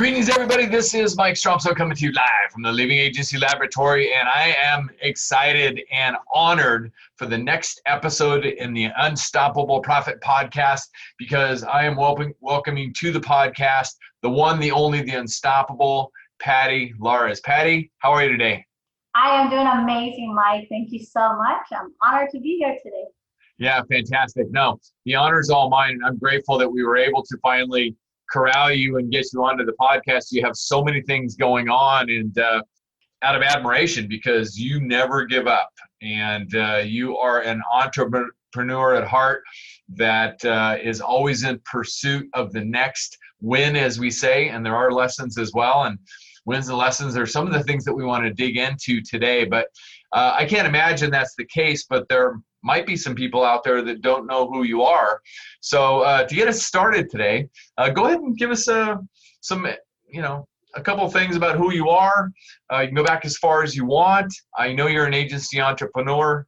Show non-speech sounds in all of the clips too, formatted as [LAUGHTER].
Greetings, everybody. This is Mike Stromsoe coming to you live from the Living Agency Laboratory, and I am excited and honored for the next episode in the Unstoppable Profit Podcast because I am welcoming, welcoming to the podcast the one, the only, the unstoppable Patty Lares. Patty, how are you today? I am doing amazing, Mike. Thank you so much. I'm honored to be here today. Yeah, fantastic. No, the honor is all mine, and I'm grateful that we were able to finally corral you and get you onto the podcast. You have so many things going on, and uh, out of admiration because you never give up, and uh, you are an entrepreneur at heart that uh, is always in pursuit of the next win, as we say. And there are lessons as well, and wins and lessons are some of the things that we want to dig into today. But uh, I can't imagine that's the case, but there might be some people out there that don't know who you are. So uh, to get us started today, uh, go ahead and give us uh, some, you know, a couple things about who you are. Uh, you can go back as far as you want. I know you're an agency entrepreneur.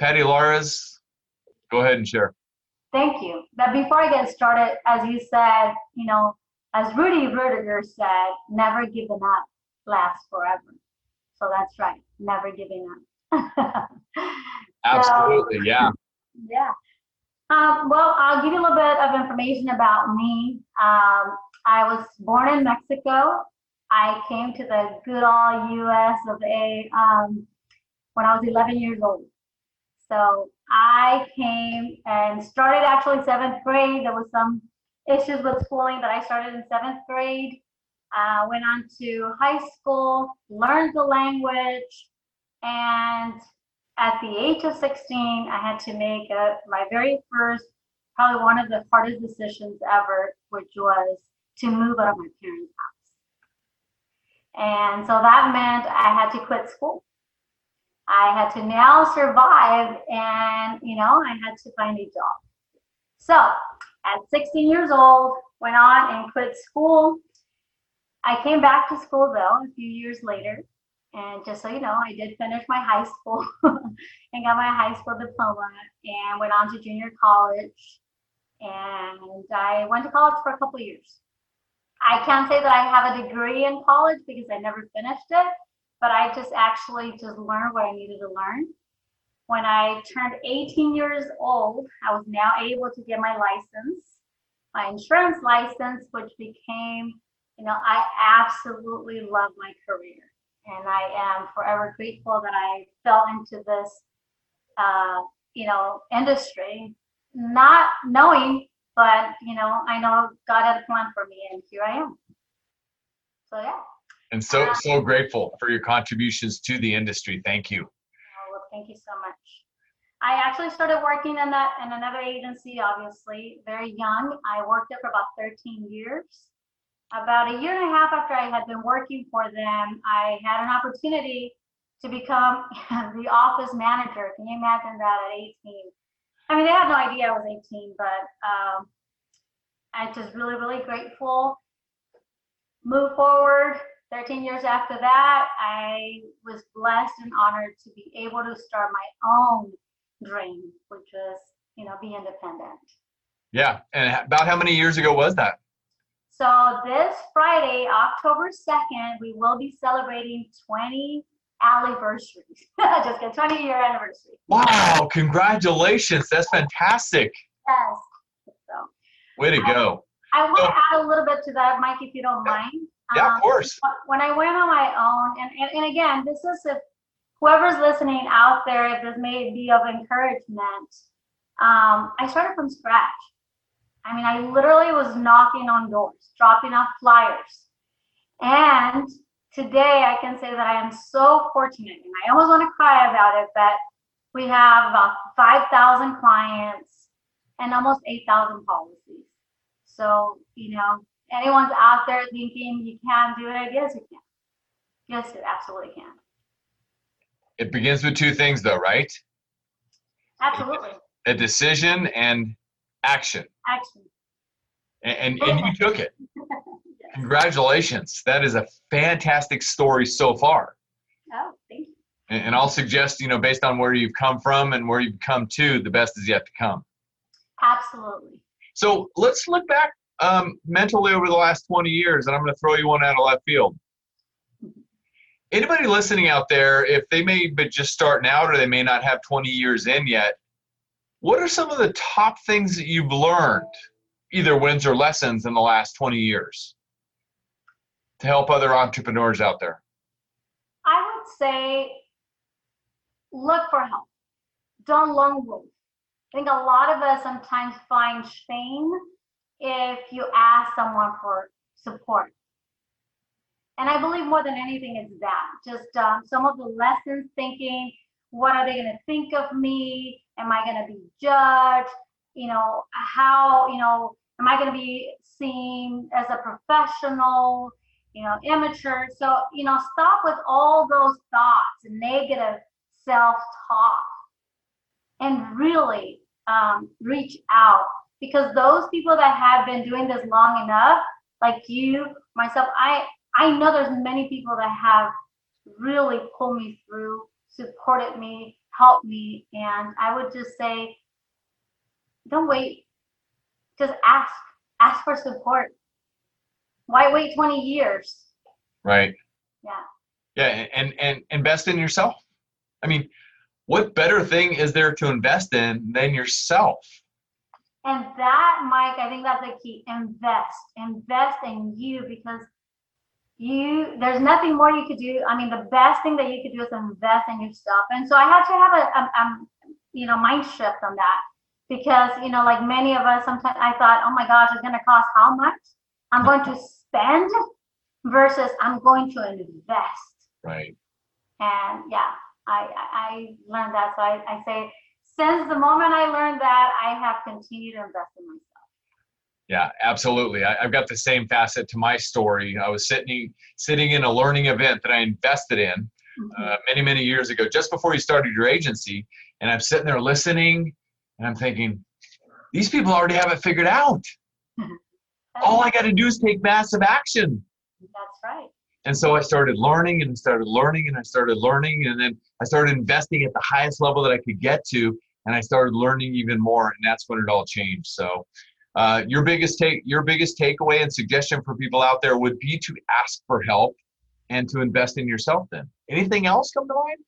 Patty Lares, go ahead and share. Thank you. But before I get started, as you said, you know, as Rudy Ruettiger said, never giving up lasts forever. So that's right, never giving up. [LAUGHS] Absolutely, so, yeah. Yeah. Um, well, I'll give you a little bit of information about me. Um, I was born in Mexico. I came to the good old U.S. of A um, when I was 11 years old. So I came and started actually seventh grade. There was some issues with schooling, but I started in seventh grade. Uh, went on to high school, learned the language, and at the age of 16, I had to make a, my very first, probably one of the hardest decisions ever, which was to move out of my parents' house. And so that meant I had to quit school. I had to now survive and, you know, I had to find a job. So at 16 years old, went on and quit school. I came back to school though a few years later and just so you know, I did finish my high school [LAUGHS] and got my high school diploma and went on to junior college. And I went to college for a couple years. I can't say that I have a degree in college because I never finished it, but I just actually just learned what I needed to learn. When I turned 18 years old, I was now able to get my license, my insurance license, which became, you know, I absolutely love my career and I am forever grateful that I fell into this, uh, you know, industry, not knowing, but you know, I know God had a plan for me, and here I am. So yeah. And so so grateful for your contributions to the industry. Thank you. Oh, well, thank you so much. I actually started working in that in another agency, obviously very young. I worked there for about 13 years about a year and a half after I had been working for them, I had an opportunity to become [LAUGHS] the office manager. Can you imagine that at 18? I mean, they had no idea I was 18, but um, I'm just really, really grateful. Move forward. 13 years after that, I was blessed and honored to be able to start my own dream, which was, you know, be independent. Yeah. And about how many years ago was that? So this Friday, October 2nd, we will be celebrating 20 anniversaries. [LAUGHS] Just get 20 year anniversary. Wow, congratulations. That's fantastic. Yes. So way to go. I, I want so, to add a little bit to that, Mike, if you don't mind. Yeah, um, of course. When I went on my own, and, and, and again, this is if whoever's listening out there, if this may be of encouragement, um, I started from scratch. I mean, I literally was knocking on doors, dropping off flyers. And today I can say that I am so fortunate, and I almost want to cry about it, but we have about 5,000 clients and almost 8,000 policies. So, you know, anyone's out there thinking you can't do it, yes, you can. Yes, you absolutely can. It begins with two things, though, right? Absolutely. A decision and action. Action. And, and, and you took it. [LAUGHS] Congratulations. That is a fantastic story so far. Oh, thank you. And, and I'll suggest, you know, based on where you've come from and where you've come to, the best is yet to come. Absolutely. So let's look back um, mentally over the last 20 years, and I'm going to throw you one out of left field. Anybody listening out there, if they may be just starting out or they may not have 20 years in yet, what are some of the top things that you've learned, either wins or lessons, in the last 20 years to help other entrepreneurs out there? I would say look for help. Don't lone wolf. I think a lot of us sometimes find shame if you ask someone for support. And I believe more than anything, it's that just um, some of the lessons thinking, what are they going to think of me? Am I going to be judged? You know, how, you know, am I going to be seen as a professional, you know, immature? So, you know, stop with all those thoughts, and negative self talk, and really um, reach out because those people that have been doing this long enough, like you, myself, I I know there's many people that have really pulled me through, supported me, helped me, and I would just say, don't wait. Just ask. Ask for support. Why wait 20 years? Right. Yeah. Yeah, and and invest in yourself. I mean, what better thing is there to invest in than yourself? And that, Mike, I think that's the key. Invest. Invest in you because you there's nothing more you could do. I mean, the best thing that you could do is invest in yourself. And so I had to have a, a, a you know mind shift on that because you know, like many of us, sometimes I thought, oh my gosh, it's going to cost how much? I'm going to spend versus I'm going to invest. Right. And yeah, I I learned that. So I, I say since the moment I learned that, I have continued to invest in myself. Yeah, absolutely. I, have got the same facet to my story. I was sitting sitting in a learning event that I invested in mm-hmm. uh, many many years ago, just before you started your agency, and I'm sitting there listening, and I'm thinking, these people already have it figured out. All I got to do is take massive action. That's right. And so I started learning and I started learning and I started learning and then I started investing at the highest level that I could get to and I started learning even more and that's when it all changed. So uh, your biggest take, your biggest takeaway and suggestion for people out there would be to ask for help and to invest in yourself. Then, anything else come to mind?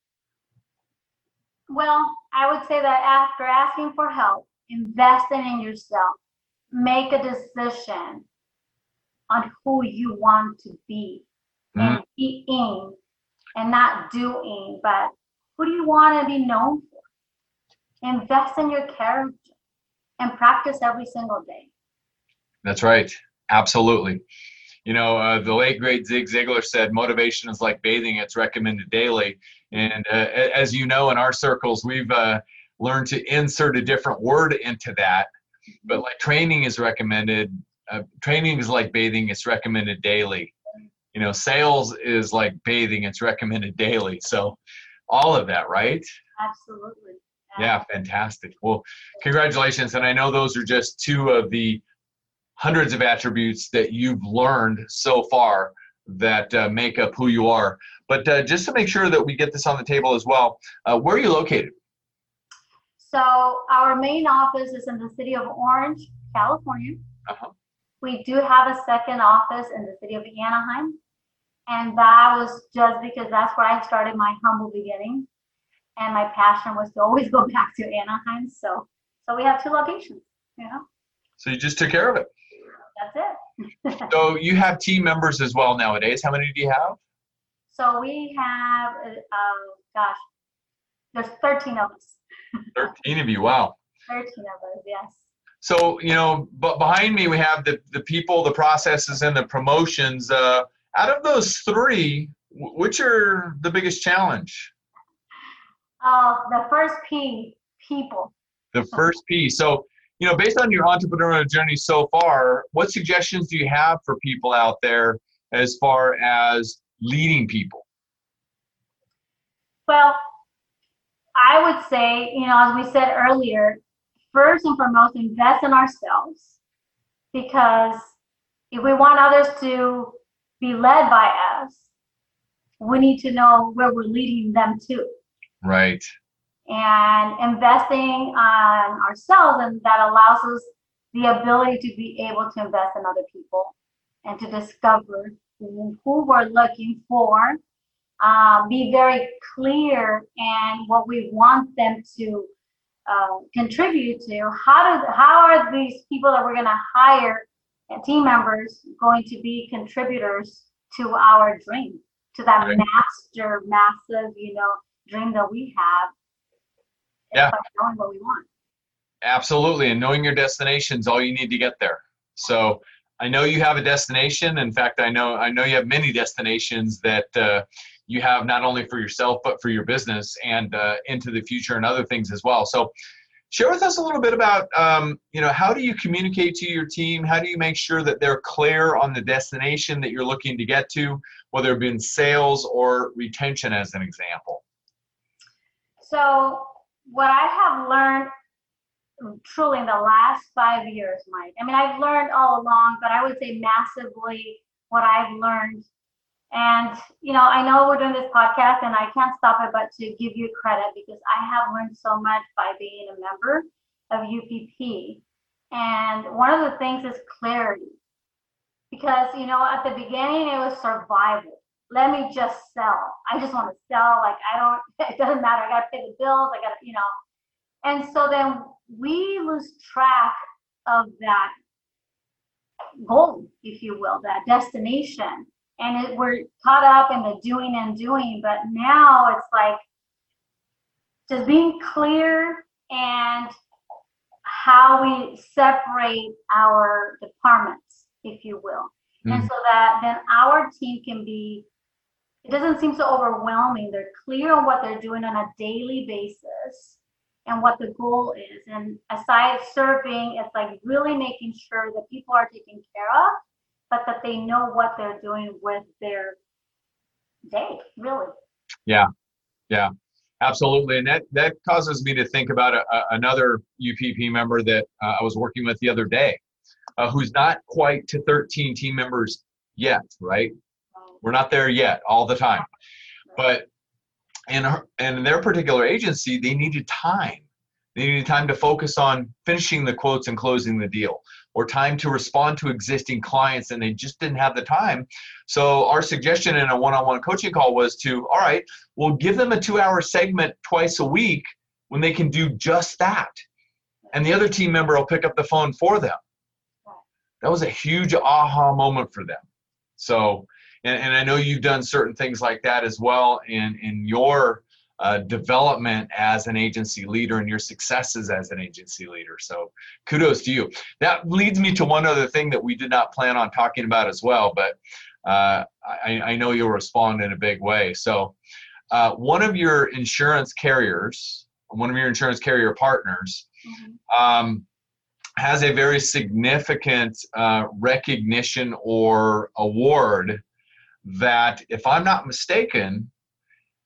Well, I would say that after asking for help, investing in yourself, make a decision on who you want to be mm-hmm. and being and not doing, but who do you want to be known for? Invest in your character and practice every single day. That's right. Absolutely. You know, uh, the late great Zig Ziglar said, "Motivation is like bathing; it's recommended daily." And uh, as you know, in our circles, we've uh, learned to insert a different word into that. But like training is recommended. Uh, training is like bathing; it's recommended daily. You know, sales is like bathing; it's recommended daily. So, all of that, right? Absolutely. Yeah, fantastic. Well, congratulations. And I know those are just two of the hundreds of attributes that you've learned so far that uh, make up who you are. But uh, just to make sure that we get this on the table as well, uh, where are you located? So, our main office is in the city of Orange, California. Uh-huh. We do have a second office in the city of Anaheim. And that was just because that's where I started my humble beginning and my passion was to always go [LAUGHS] back to Anaheim. So so we have two locations, you know. So you just took care of it. That's it. [LAUGHS] so you have team members as well nowadays. How many do you have? So we have, uh, gosh, there's 13 of us. [LAUGHS] 13 of you, wow. 13 of us, yes. So, you know, but behind me we have the, the people, the processes, and the promotions. Uh, out of those three, which are the biggest challenge? Uh, the first P, people. The first P. So, you know, based on your entrepreneurial journey so far, what suggestions do you have for people out there as far as leading people? Well, I would say, you know, as we said earlier, first and foremost, invest in ourselves because if we want others to be led by us, we need to know where we're leading them to. Right. And investing on ourselves, and that allows us the ability to be able to invest in other people and to discover who we're looking for, uh, be very clear and what we want them to uh, contribute to. How do how are these people that we're going to hire and team members going to be contributors to our dream, to that right. master, massive, you know, dream that we have? Yeah. Knowing what we want. Absolutely, and knowing your destination is all you need to get there. So I know you have a destination. In fact, I know I know you have many destinations that uh, you have not only for yourself but for your business and uh, into the future and other things as well. So share with us a little bit about um, you know how do you communicate to your team how do you make sure that they're clear on the destination that you're looking to get to whether it be in sales or retention as an example so what i have learned truly in the last five years, Mike. I mean, I've learned all along, but I would say massively what I've learned. And, you know, I know we're doing this podcast and I can't stop it but to give you credit because I have learned so much by being a member of UPP. And one of the things is clarity. Because, you know, at the beginning it was survival. Let me just sell. I just want to sell. Like, I don't, [LAUGHS] it doesn't matter. I got to pay the bills. I got to, you know. And so then we lose track of that goal, if you will, that destination. And it, we're caught up in the doing and doing, but now it's like just being clear and how we separate our departments, if you will. Mm-hmm. And so that then our team can be, it doesn't seem so overwhelming. They're clear on what they're doing on a daily basis and what the goal is. And aside serving, it's like really making sure that people are taken care of, but that they know what they're doing with their day, really. Yeah, yeah, absolutely. And that, that causes me to think about a, a, another UPP member that uh, I was working with the other day, uh, who's not quite to 13 team members yet, right? We're not there yet all the time. But and and their particular agency they needed time. They needed time to focus on finishing the quotes and closing the deal or time to respond to existing clients and they just didn't have the time. So our suggestion in a one-on-one coaching call was to all right we'll give them a two-hour segment twice a week when they can do just that and the other team member will pick up the phone for them. That was a huge aha moment for them. So and, and I know you've done certain things like that as well in in your uh, development as an agency leader and your successes as an agency leader. So kudos to you. That leads me to one other thing that we did not plan on talking about as well, but uh, I, I, know you'll respond in a big way. So uh, one of your insurance carriers, one of your insurance carrier partners, mm-hmm. um, has a very significant uh, recognition or award that, if I'm not mistaken,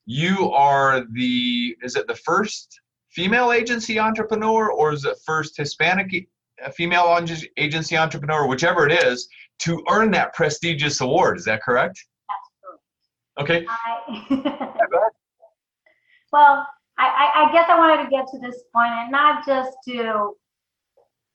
you are the is it the first female agency entrepreneur or is it first Hispanic female agency entrepreneur, whichever it is, to earn that prestigious award? Is that correct? Okay. I, [LAUGHS] well, I, I guess I wanted to get to this point and not just to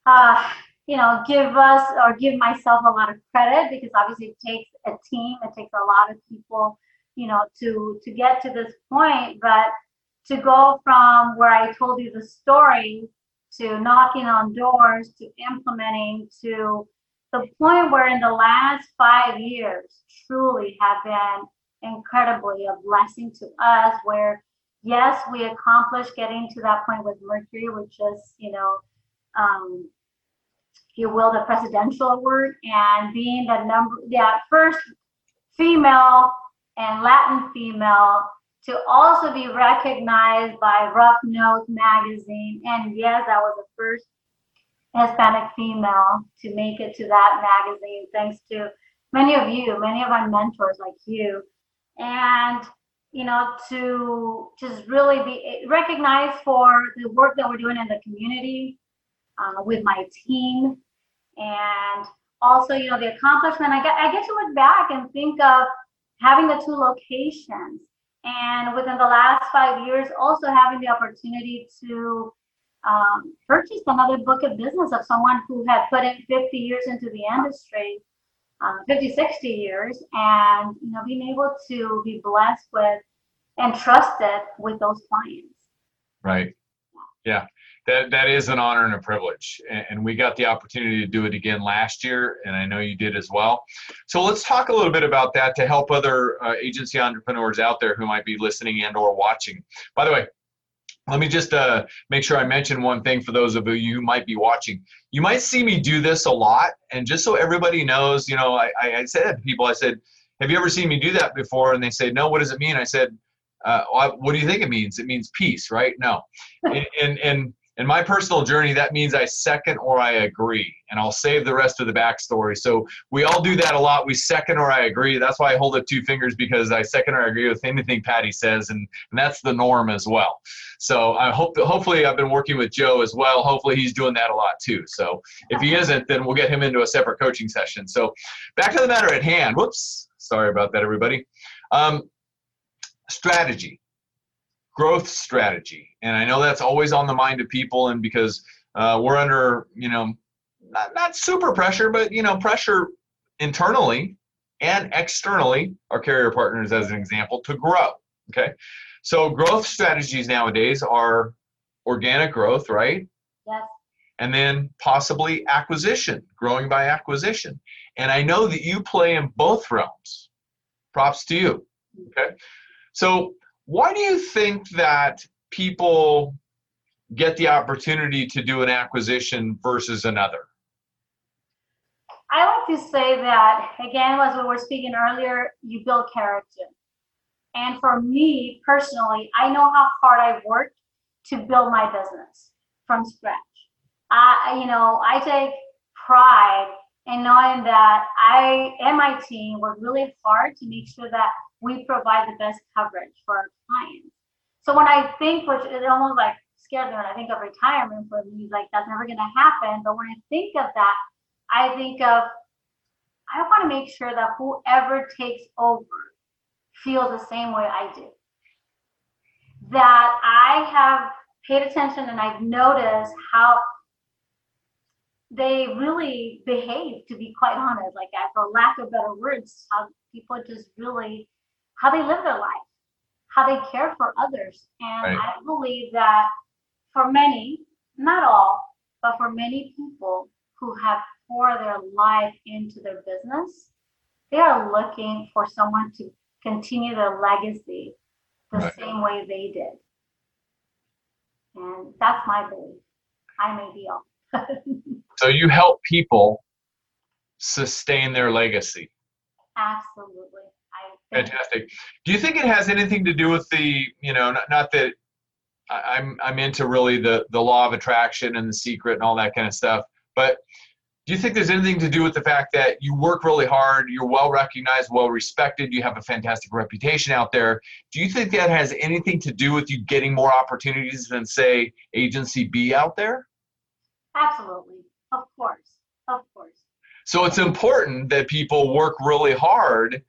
uh, you know, give us or give myself a lot of credit because obviously it takes a team, it takes a lot of people, you know, to to get to this point. But to go from where I told you the story to knocking on doors to implementing to the point where in the last five years truly have been incredibly a blessing to us where yes we accomplished getting to that point with mercury which is you know um, if you will, the presidential award and being the number, yeah, uh, first female and Latin female to also be recognized by Rough Notes magazine. And yes, I was the first Hispanic female to make it to that magazine, thanks to many of you, many of my mentors like you. And you know, to just really be recognized for the work that we're doing in the community uh, with my team, and also, you know, the accomplishment. I get I get to look back and think of having the two locations, and within the last five years, also having the opportunity to um, purchase another book of business of someone who had put in 50 years into the industry um, 50, 60 years, and you know, being able to be blessed with and trusted with those clients. Right. Yeah. That, that is an honor and a privilege. And, and we got the opportunity to do it again last year, and I know you did as well. So let's talk a little bit about that to help other uh, agency entrepreneurs out there who might be listening and or watching. By the way, let me just uh, make sure I mention one thing for those of you who might be watching. You might see me do this a lot, and just so everybody knows, you know, I, I said to people, I said, "Have you ever seen me do that before?" And they say, "No." What does it mean? I said, uh, "What do you think it means?" It means peace, right? No, [LAUGHS] and, and and in my personal journey, that means I second or I agree, and I'll save the rest of the backstory. So we all do that a lot. We second or I agree. That's why I hold up two fingers because I second or I agree with anything Patty says, and, and that's the norm as well. So I hope that hopefully I've been working with Joe as well. Hopefully he's doing that a lot too. So if he isn't, then we'll get him into a separate coaching session. So back to the matter at hand. Whoops, sorry about that, everybody. Um, strategy growth strategy. And I know that's always on the mind of people, and because uh, we're under, you know, not, not super pressure, but, you know, pressure internally and externally, our carrier partners as an example, to grow. Okay. So growth strategies nowadays are organic growth, right? Yes. And then possibly acquisition, growing by acquisition. And I know that you play in both realms. Props to you. Okay. So why do you think that people get the opportunity to do an acquisition versus another? I like to say that, again, as we were speaking earlier, you build character. And for me personally, I know how hard I've worked to build my business from scratch. I, you know, I take pride in knowing that I and my team work really hard to make sure that we provide the best coverage for our clients. So when I think, which it almost like scares me when I think of retirement for me, like that's never going to happen. But when I think of that, I think of I want to make sure that whoever takes over feels the same way I do. That I have paid attention and I've noticed how they really behave, to be quite honest, like for lack of better words, how people just really how they live their life, how they care for others. And right. I believe that for many, not all, but for many people who have poured their life into their business, they are looking for someone to continue their legacy the right. same way they did. And that's my belief. I'm ideal. [LAUGHS] so you help people sustain their legacy. Absolutely. Fantastic. Do you think it has anything to do with the, you know, not, not that I'm I'm into really the the law of attraction and the secret and all that kind of stuff, but do you think there's anything to do with the fact that you work really hard, you're well recognized, well respected, you have a fantastic reputation out there? Do you think that has anything to do with you getting more opportunities than say agency B out there? Absolutely. Of course. Of course. So it's important that people work really hard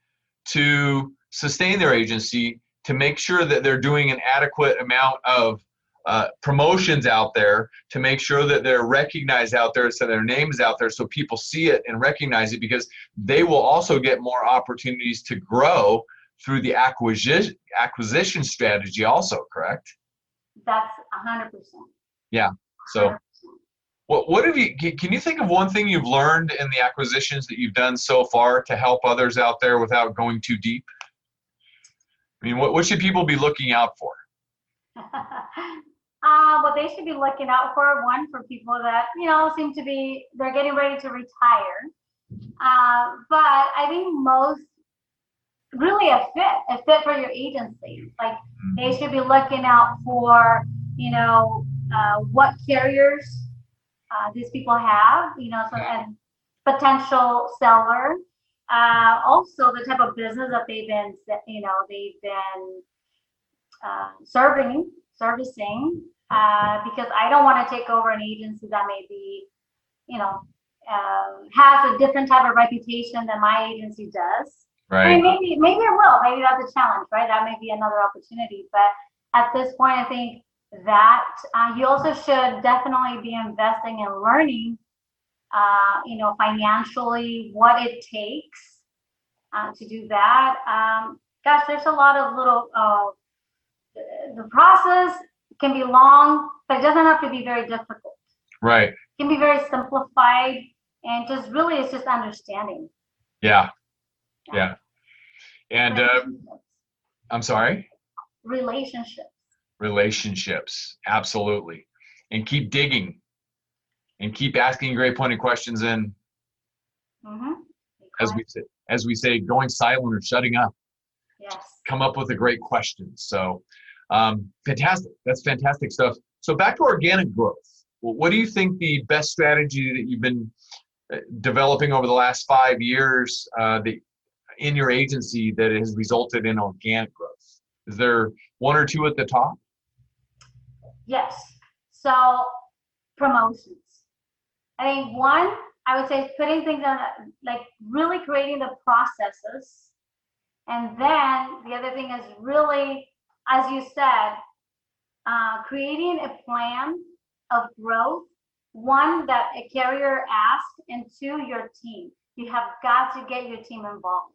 to sustain their agency to make sure that they're doing an adequate amount of uh, promotions out there to make sure that they're recognized out there so their names out there so people see it and recognize it because they will also get more opportunities to grow through the acquisition acquisition strategy also correct that's 100% yeah so 100%. What what have you? Can you think of one thing you've learned in the acquisitions that you've done so far to help others out there without going too deep? I mean, what what should people be looking out for? [LAUGHS] uh, what they should be looking out for one for people that you know seem to be they're getting ready to retire. Uh, but I think most really a fit, a fit for your agency. Like mm-hmm. they should be looking out for you know uh, what carriers uh, these people have, you know, so and potential seller, uh, also the type of business that they've been, you know, they've been uh, serving, servicing, uh, because I don't want to take over an agency that may be, you know, uh, has a different type of reputation than my agency does. Right. I mean, maybe maybe it will. Maybe that's a challenge, right? That may be another opportunity. But at this point, I think that uh, you also should definitely be investing in learning, uh, you know, financially what it takes uh, to do that. Um, gosh, there's a lot of little. Uh, the process can be long, but it doesn't have to be very difficult. Right. It can be very simplified, and just really, it's just understanding. Yeah. Yeah. And uh, I'm sorry. Relationships. Relationships, absolutely, and keep digging, and keep asking great pointed questions. And Mm-hmm. as we say, as we say, going silent or shutting up. Yes. Come up with a great question. So, um, fantastic. That's fantastic stuff. So back to organic growth. Well, What do you think the best strategy that you've been uh, developing over the last five years uh, that in your agency that has resulted in organic growth? Is there one or two at the top? Yes. So promotions. I think one, I would say putting things on, like really creating the processes. And then the other thing is really, as you said, uh, creating a plan of growth. One that a carrier asks, and two, your team. You have got to get your team involved.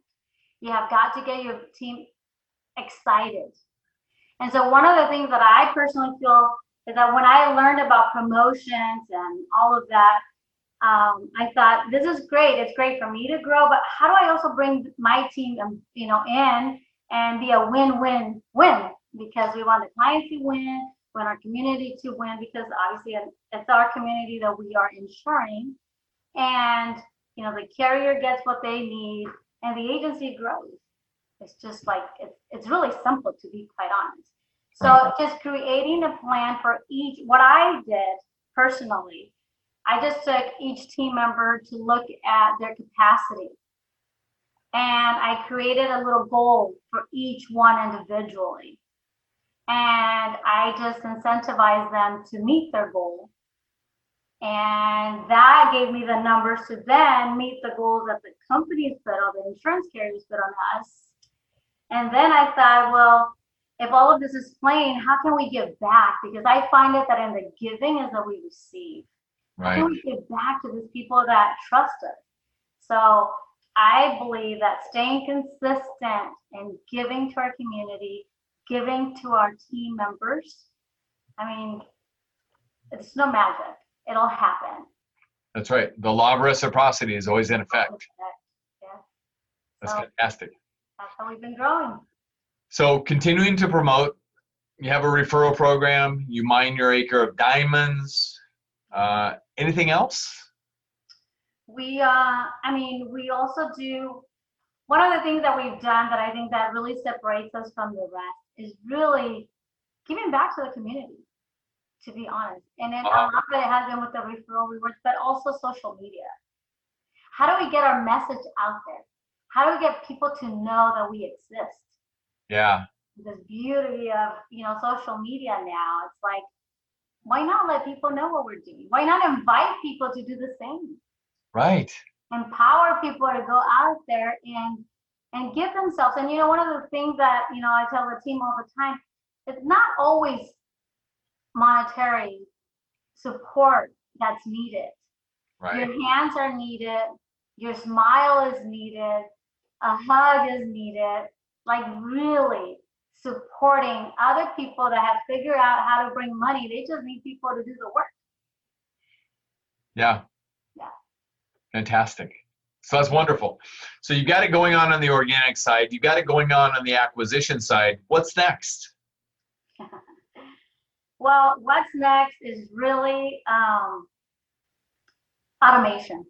You have got to get your team excited. And so one of the things that I personally feel is that when I learned about promotions and all of that, um, I thought this is great. It's great for me to grow, but how do I also bring my team, um, you know, in and be a win-win-win? Because we want the client to win, we want our community to win, because obviously it's our community that we are insuring, and you know the carrier gets what they need, and the agency grows. It's just like it's it's really simple to be quite honest. So Right. just creating a plan for each. What I did personally, I just took each team member to look at their capacity. And I created a little goal for each one individually. And I just incentivized them to meet their goal. And that gave me the numbers to then meet the goals that the companies put on the insurance carriers put on us. And then I thought, well, if all of this is plain, how can we give back? Because I find it that in the giving is that we receive. How can we give back to these people that trust us? So I believe that staying consistent and giving to our community, giving to our team members, I mean, it's no magic. It'll happen. That's right. The law of reciprocity is always in effect. Yeah. That's So fantastic. That's how we've been growing. So continuing to promote, you have a referral program, you mine your acre of diamonds. Uh, anything else? We, uh, I mean, we also do, one of the things that we've done that I think that really separates us from the rest is really giving back to the community, to be honest. And then a Uh-huh. lot of it has been with the referral rewards, but also social media. How do we get our message out there? How do we get people to know that we exist? Yeah. This beauty of, you know, social media now, it's like, why not let people know what we're doing? Why not invite people to do the same? Right. empower people to go out there and and give themselves and you know one of the things that you know i tell the team all the time it's not always monetary support that's needed Right. your hands are needed your smile is needed a hug is needed like really supporting other people that have figured out how to bring money they just need people to do the work Yeah. Yeah. Fantastic. So that's wonderful. So you've got it going on on the organic side. you've got it going on on the acquisition side. What's next? [LAUGHS] Well, what's next is really um, automation.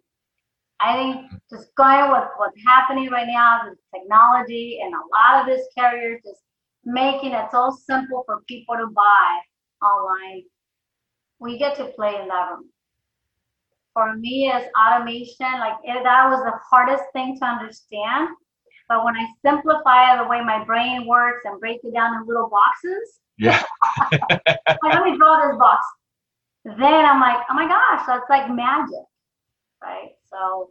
I think just going with what's happening right now, the technology and a lot of this carriers just making it so simple for people to buy online. We get to play in that room. for me is automation. Like it, that was the hardest thing to understand. But when I simplify the way my brain works and break it down in little boxes, Yeah. [LAUGHS] like, let me draw this box. Then I'm like, oh my gosh, that's like magic, right? So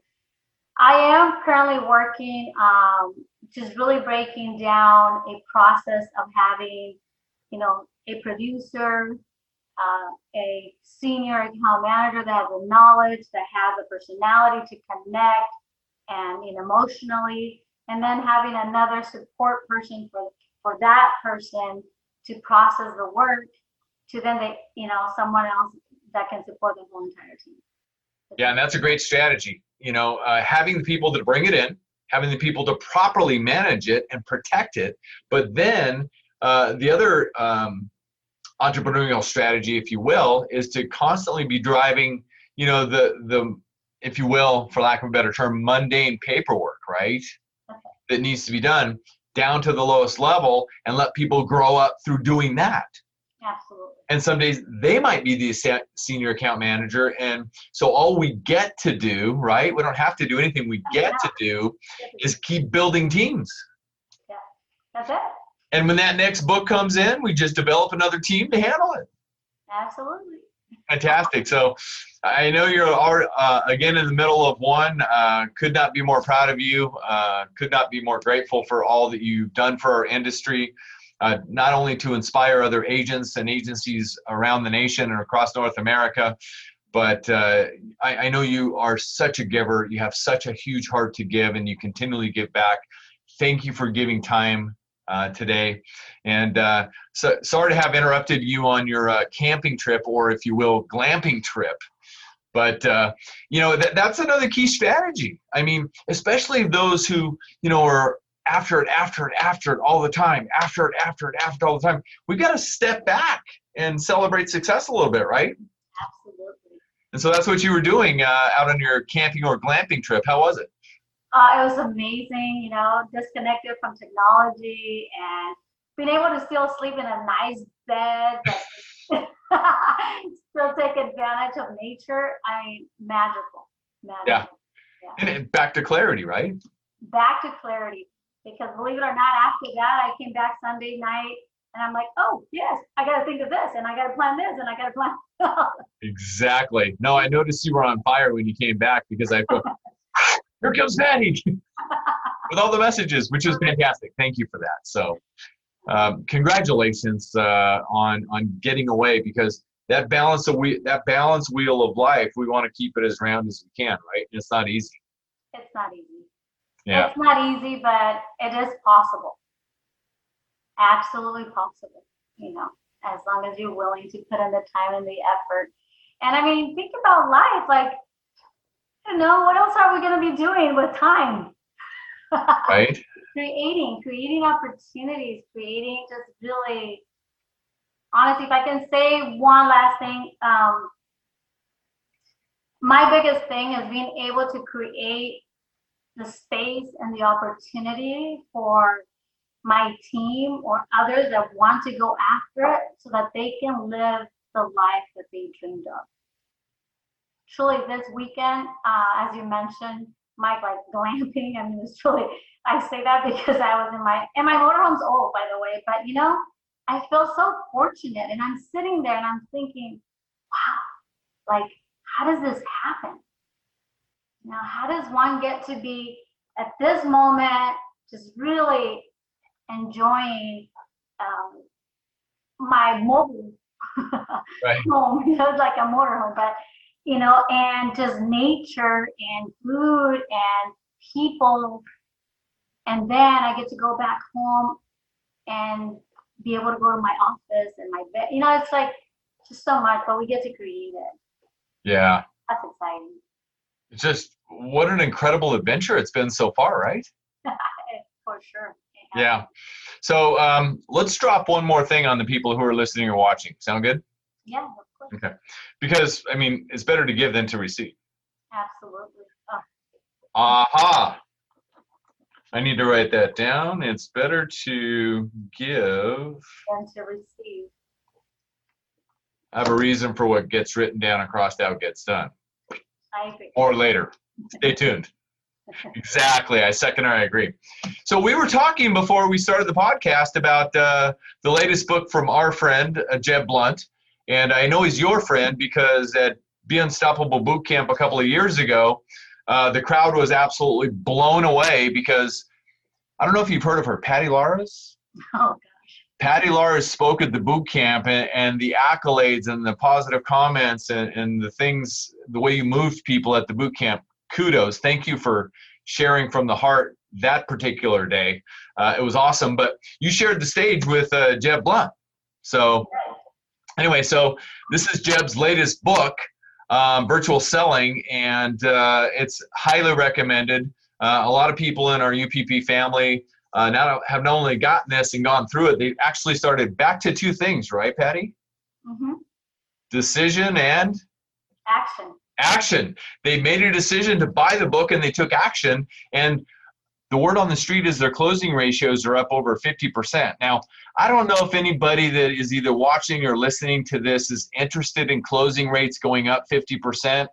I am currently working, um, just really breaking down a process of having, you know, a producer, uh, a senior account manager that has the knowledge, that has the personality to connect and you know, emotionally, and then having another support person for for that person to process the work to then they you know someone else that can support the whole entire team. Yeah, and that's a great strategy. You know, uh, having the people to bring it in, having the people to properly manage it and protect it, but then uh, the other um, entrepreneurial strategy, if you will, is to constantly be driving, you know, the the, if you will, for lack of a better term, mundane paperwork, right? Okay. That needs to be done down to the lowest level and let people grow up through doing that. Absolutely. And some days they might be the senior account manager, and so all we get to do, right? We don't have to do anything. We get to do is keep building teams. yeah That's it. And when that next book comes in, we just develop another team to handle it. Absolutely. Fantastic. So I know you're uh, again in the middle of one. Uh, could not be more proud of you. Uh, could not be more grateful for all that you've done for our industry, uh, not only to inspire other agents and agencies around the nation and across North America, but uh, I, I know you are such a giver. You have such a huge heart to give, and you continually give back. Thank you for giving time uh, today. And uh, so, sorry to have interrupted you on your uh, camping trip, or if you will, glamping trip. But uh, you know that, that's another key strategy. I mean, especially those who you know are after it, after it, after it all the time, after it, after it, after it all the time. We got to step back and celebrate success a little bit, right? Absolutely. And so that's what you were doing uh, out on your camping or glamping trip. How was it? Uh, it was amazing, you know, disconnected from technology and being able to still sleep in a nice bed, [LAUGHS] still take advantage of nature. I mean, magical. magical. Yeah. Yeah. And back to clarity, right? Back to clarity. Because believe it or not, after that, I came back Sunday night and I'm like, oh, yes, I got to think of this and I got to plan this and I got to plan. [LAUGHS] Exactly. No, I noticed you were on fire when you came back because I thought, [LAUGHS] here comes Maddie [LAUGHS] with all the messages, which is fantastic. Thank you for that. So, um, congratulations uh, on on getting away because that balance of we that balance wheel of life, we want to keep it as round as we can, right? It's not easy. it's not easy. Yeah. It's not easy, but it is possible. Absolutely possible, you know, as long as you're willing to put in the time and the effort. And I mean, think about life. Like, you know, what else are we going to be doing with time? [LAUGHS] Right. creating, creating opportunities, creating just really, honestly, if I can say one last thing, um, my biggest thing is being able to create the space and the opportunity for my team or others that want to go after it so that they can live the life that they dreamed of. Truly, this weekend, uh, as you mentioned, Mike, like [LAUGHS] glamping. I mean, it's truly. I say that because I was in my and my motorhome's old, by the way. But you know, I feel so fortunate, and I'm sitting there and I'm thinking, wow, like how does this happen? Now, how does one get to be at this moment just really enjoying um, my mobile Right. [LAUGHS] home? You know, like a motorhome, but you know, and just nature and food and people. And then I get to go back home and be able to go to my office and my bed. You know, it's like just so much, but we get to create it. Yeah. That's exciting. It's just what an incredible adventure it's been so far, right? [LAUGHS] For sure. Yeah. So um, let's drop one more thing on the people who are listening or watching. Sound good? Yeah, of course. Okay. Because I mean, it's better to give than to receive. Absolutely. Oh, Aha. I need to write that down. It's better to give. than to receive. I have a reason for what gets written down and crossed out gets done. I agree. Or later. [LAUGHS] Stay tuned. Exactly. I second or I agree. So we were talking before we started the podcast about uh, the latest book from our friend uh, Jeb Blount, and I know he's your friend because at Be Unstoppable Boot Camp a couple of years ago, uh, the crowd was absolutely blown away because I don't know if you've heard of her, Patty Lares. Oh. Patty Lares spoke at the boot camp, and, and the accolades and the positive comments and, and the things, the way you moved people at the boot camp. Kudos. Thank you for sharing from the heart that particular day. Uh, it was awesome. But you shared the stage with uh, Jeb Blount. So, anyway, so this is Jeb's latest book, um, Virtual Selling, and uh, it's highly recommended. Uh, a lot of people in our UPP family uh, now have not only gotten this and gone through it, they actually started back to two things, right, Patty? Mm-hmm. Decision and Action. action. They made a decision to buy the book and they took action. And the word on the street is their closing ratios are up over 50%. Now, I don't know if anybody that is either watching or listening to this is interested in closing rates going up 50%.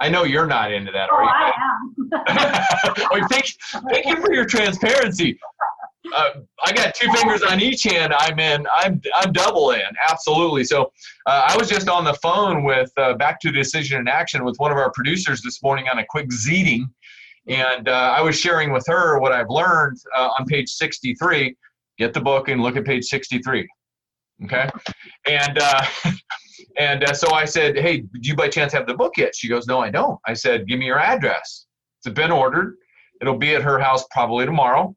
I know you're not into that, Oh, are you? I am. Thank, thank you for your transparency. Uh, I got two fingers on each hand. I'm in. I'm I'm double in. Absolutely. So uh, I was just on the phone with uh, Back to Decision and Action with one of our producers this morning on a quick Zeeting, and uh, I was sharing with her what I've learned uh, on page 63. Get the book and look at page 63. Okay, and uh, [LAUGHS] and so I said, "Hey, do you by chance have the book yet?" She goes, "No, I don't." I said, "Give me your address." Been ordered. It'll be at her house probably tomorrow,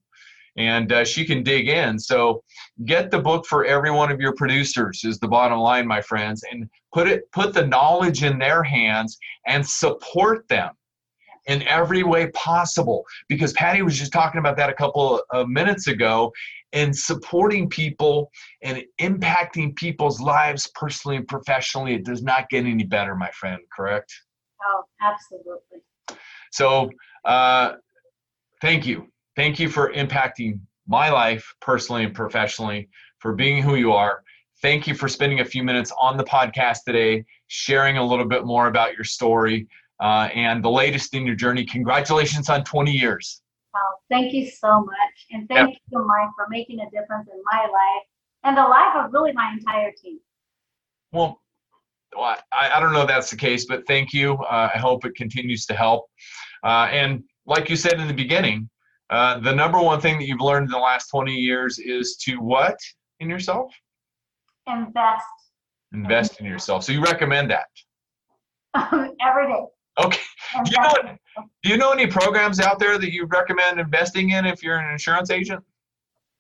and uh, she can dig in. So get the book for every one of your producers is the bottom line, my friends, and put it put the knowledge in their hands and support them in every way possible. Because Patty was just talking about that a couple of minutes ago, and supporting people and impacting people's lives personally and professionally. It does not get any better, my friend. Correct? Oh, absolutely. So, uh, thank you. Thank you for impacting my life personally and professionally, for being who you are. Thank you for spending a few minutes on the podcast today, sharing a little bit more about your story uh, and the latest in your journey. Congratulations on 20 years. Well, thank you so much. And thank you, Mike, for making a difference in my life and the life of really my entire team. Well, well, I, I don't know if that's the case, but thank you. Uh, I hope it continues to help. Uh, and like you said in the beginning, uh, the number one thing that you've learned in the last 20 years is to what in yourself? Invest Invest in yourself. So you recommend that. every day. Okay. Do you, know, do you know any programs out there that you recommend investing in if you're an insurance agent?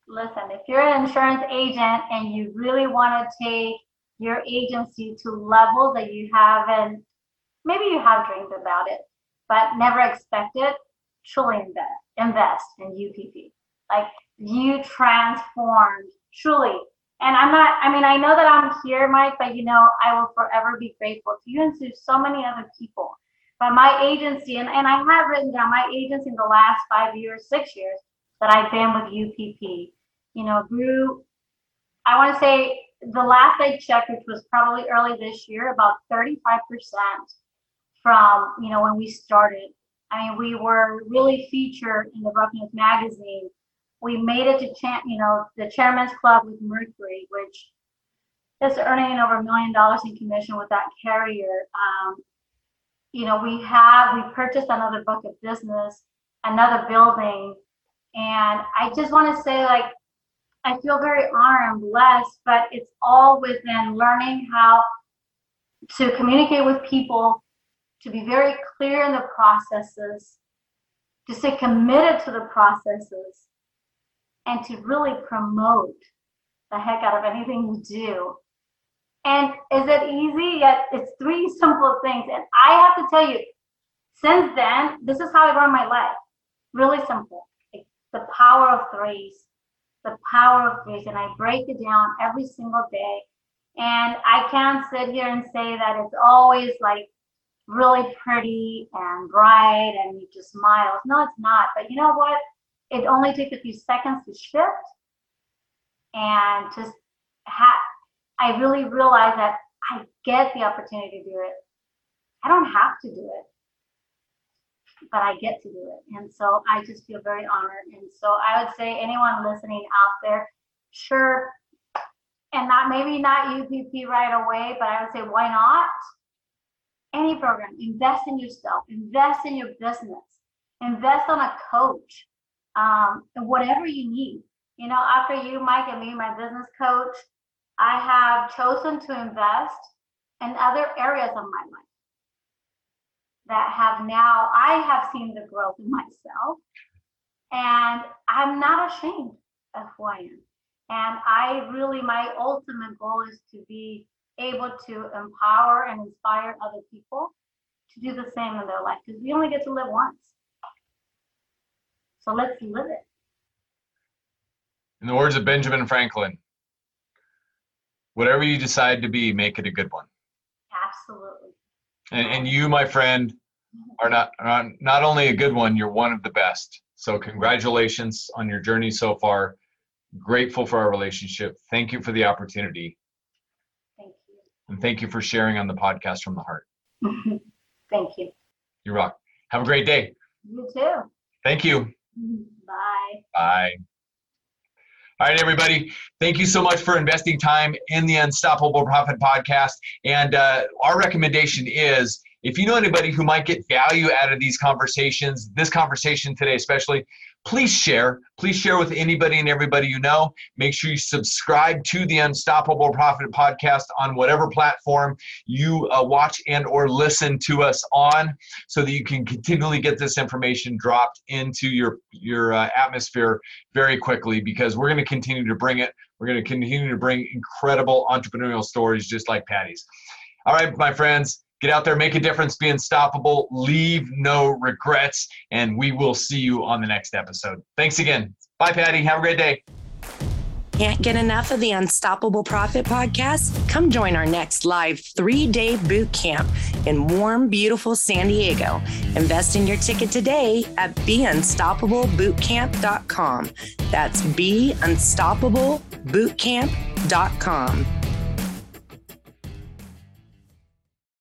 Listen, if you're an insurance agent and you really want to take your agency to levels that you haven't, maybe you have dreamed about it, but never expected, truly invest, invest in UPP. Like you transformed truly. And I'm not, I mean, I know that I'm here, Mike, but you know, I will forever be grateful to you and to so many other people. But my agency, and, and I have written down my agency in the last five years, six years that I've been with UPP, you know, grew, I want to say the last I checked, which was probably early this year, about 35% from, you know, when we started. I mean, we were really featured in the News magazine. We made it to, champ, you know, the Chairman's Club with Mercury, which is earning over a million dollars in commission with that carrier. Um, you know, we have, we purchased another book of business, another building. And I just want to say, like, I feel very honored and blessed, but it's all within learning how to communicate with people, to be very clear in the processes, to stay committed to the processes, and to really promote the heck out of anything you do. And is it easy? Yet it's three simple things. And I have to tell you, since then, this is how I run my life. Really simple. Like the power of threes the power of threes, and I break it down every single day. And I can't sit here and say that it's always like really pretty and bright and you just smile. No, it's not. But you know what? It only takes a few seconds to shift and just. I really realize that I get the opportunity to do it. I don't have to do it. but I get to do it. And so I just feel very honored. And so I would say anyone listening out there, sure, and not maybe not UPP right away, but I would say why not? Any program, invest in yourself, invest in your business, invest on a coach, um, whatever you need. You know, after you, Mike, and me, my business coach, I have chosen to invest in other areas of my life that have now, I have seen the growth in myself. And I'm not ashamed of who I am. And I really, my ultimate goal is to be able to empower and inspire other people to do the same in their life because we only get to live once. So let's live it. In the words of Benjamin Franklin, whatever you decide to be, make it a good one. Absolutely. And, and you, my friend, are not, are not only a good one, you're one of the best. So congratulations on your journey so far. Grateful for our relationship. Thank you for the opportunity. Thank you. And thank you for sharing on the podcast from the heart. [LAUGHS] Thank you. You rock. Have a great day. You too. Thank you. [LAUGHS] Bye. Bye. All right, everybody. Thank you so much for investing time in the Unstoppable Profit podcast. And uh, our recommendation is if you know anybody who might get value out of these conversations, this conversation today especially, please share. Please share with anybody and everybody you know. Make sure you subscribe to the Unstoppable Profit podcast on whatever platform you uh, watch and or listen to us on so that you can continually get this information dropped into your your uh, atmosphere very quickly because we're going to continue to bring it. We're going to continue to bring incredible entrepreneurial stories just like Patty's. All right, my friends, Get out there, make a difference, be unstoppable, leave no regrets, and we will see you on the next episode. Thanks again. Bye, Patty. Have a great day. Can't get enough of the Unstoppable Profit podcast? Come join our next live three day boot camp in warm, beautiful San Diego. Invest in your ticket today at beunstoppablebootcamp.com. That's beunstoppablebootcamp.com.